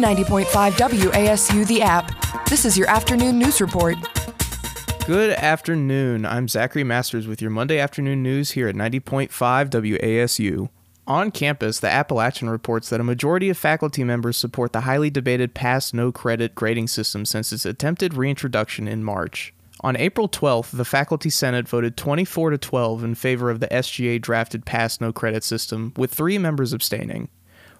90.5 WASU The App. This is your afternoon news report. Good afternoon. I'm Zachary Masters with your Monday afternoon news here at 90.5 WASU. On campus, the Appalachian reports that a majority of faculty members support the highly debated pass no credit grading system since its attempted reintroduction in March. On April 12th, the Faculty Senate voted 24 to 12 in favor of the SGA drafted pass no credit system, with three members abstaining.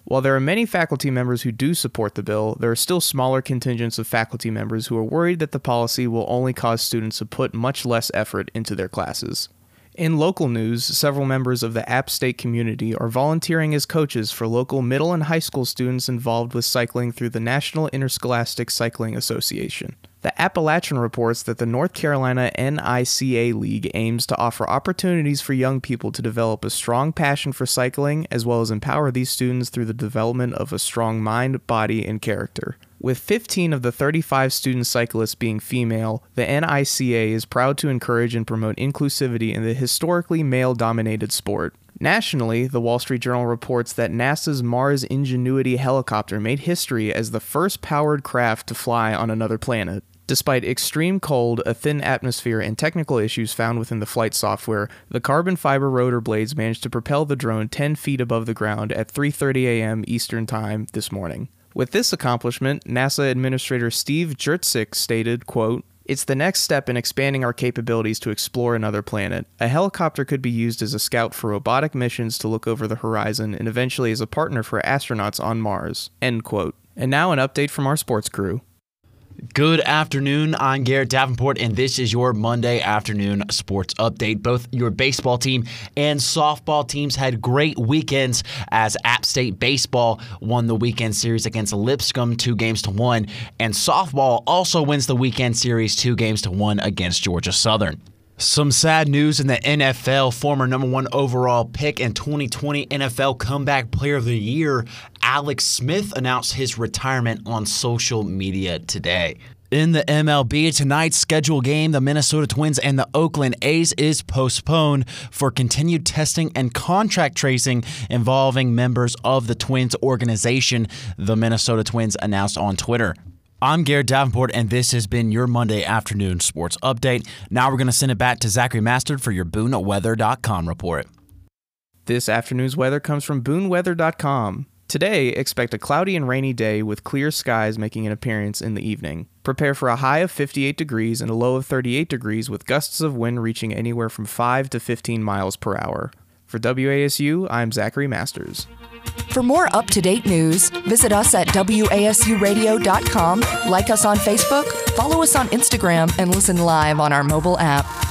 While there are many faculty members who do support the bill, there are still smaller contingents of faculty members who are worried that the policy will only cause students to put much less effort into their classes. In local news, several members of the App State community are volunteering as coaches for local middle and high school students involved with cycling through the National Interscholastic Cycling Association. The Appalachian reports that the North Carolina NICA League aims to offer opportunities for young people to develop a strong passion for cycling, as well as empower these students through the development of a strong mind, body, and character. With 15 of the 35 student cyclists being female, the NICA is proud to encourage and promote inclusivity in the historically male dominated sport. Nationally, the Wall Street Journal reports that NASA's Mars Ingenuity helicopter made history as the first powered craft to fly on another planet. Despite extreme cold, a thin atmosphere, and technical issues found within the flight software, the carbon fiber rotor blades managed to propel the drone 10 feet above the ground at 3:30 a.m. Eastern Time this morning. With this accomplishment, NASA Administrator Steve Jurczyk stated, quote, it's the next step in expanding our capabilities to explore another planet. A helicopter could be used as a scout for robotic missions to look over the horizon and eventually as a partner for astronauts on Mars. End quote. And now an update from our sports crew. Good afternoon. I'm Garrett Davenport, and this is your Monday afternoon sports update. Both your baseball team and softball teams had great weekends as App State Baseball won the weekend series against Lipscomb two games to one, and softball also wins the weekend series two games to one against Georgia Southern. Some sad news in the NFL. Former number one overall pick and 2020 NFL Comeback Player of the Year, Alex Smith, announced his retirement on social media today. In the MLB, tonight's scheduled game, the Minnesota Twins and the Oakland A's is postponed for continued testing and contract tracing involving members of the Twins organization, the Minnesota Twins announced on Twitter. I'm Garrett Davenport, and this has been your Monday afternoon sports update. Now we're going to send it back to Zachary Masters for your BooneWeather.com report. This afternoon's weather comes from BooneWeather.com. Today, expect a cloudy and rainy day with clear skies making an appearance in the evening. Prepare for a high of 58 degrees and a low of 38 degrees with gusts of wind reaching anywhere from 5 to 15 miles per hour. For WASU, I'm Zachary Masters. For more up to date news, visit us at WASUradio.com, like us on Facebook, follow us on Instagram, and listen live on our mobile app.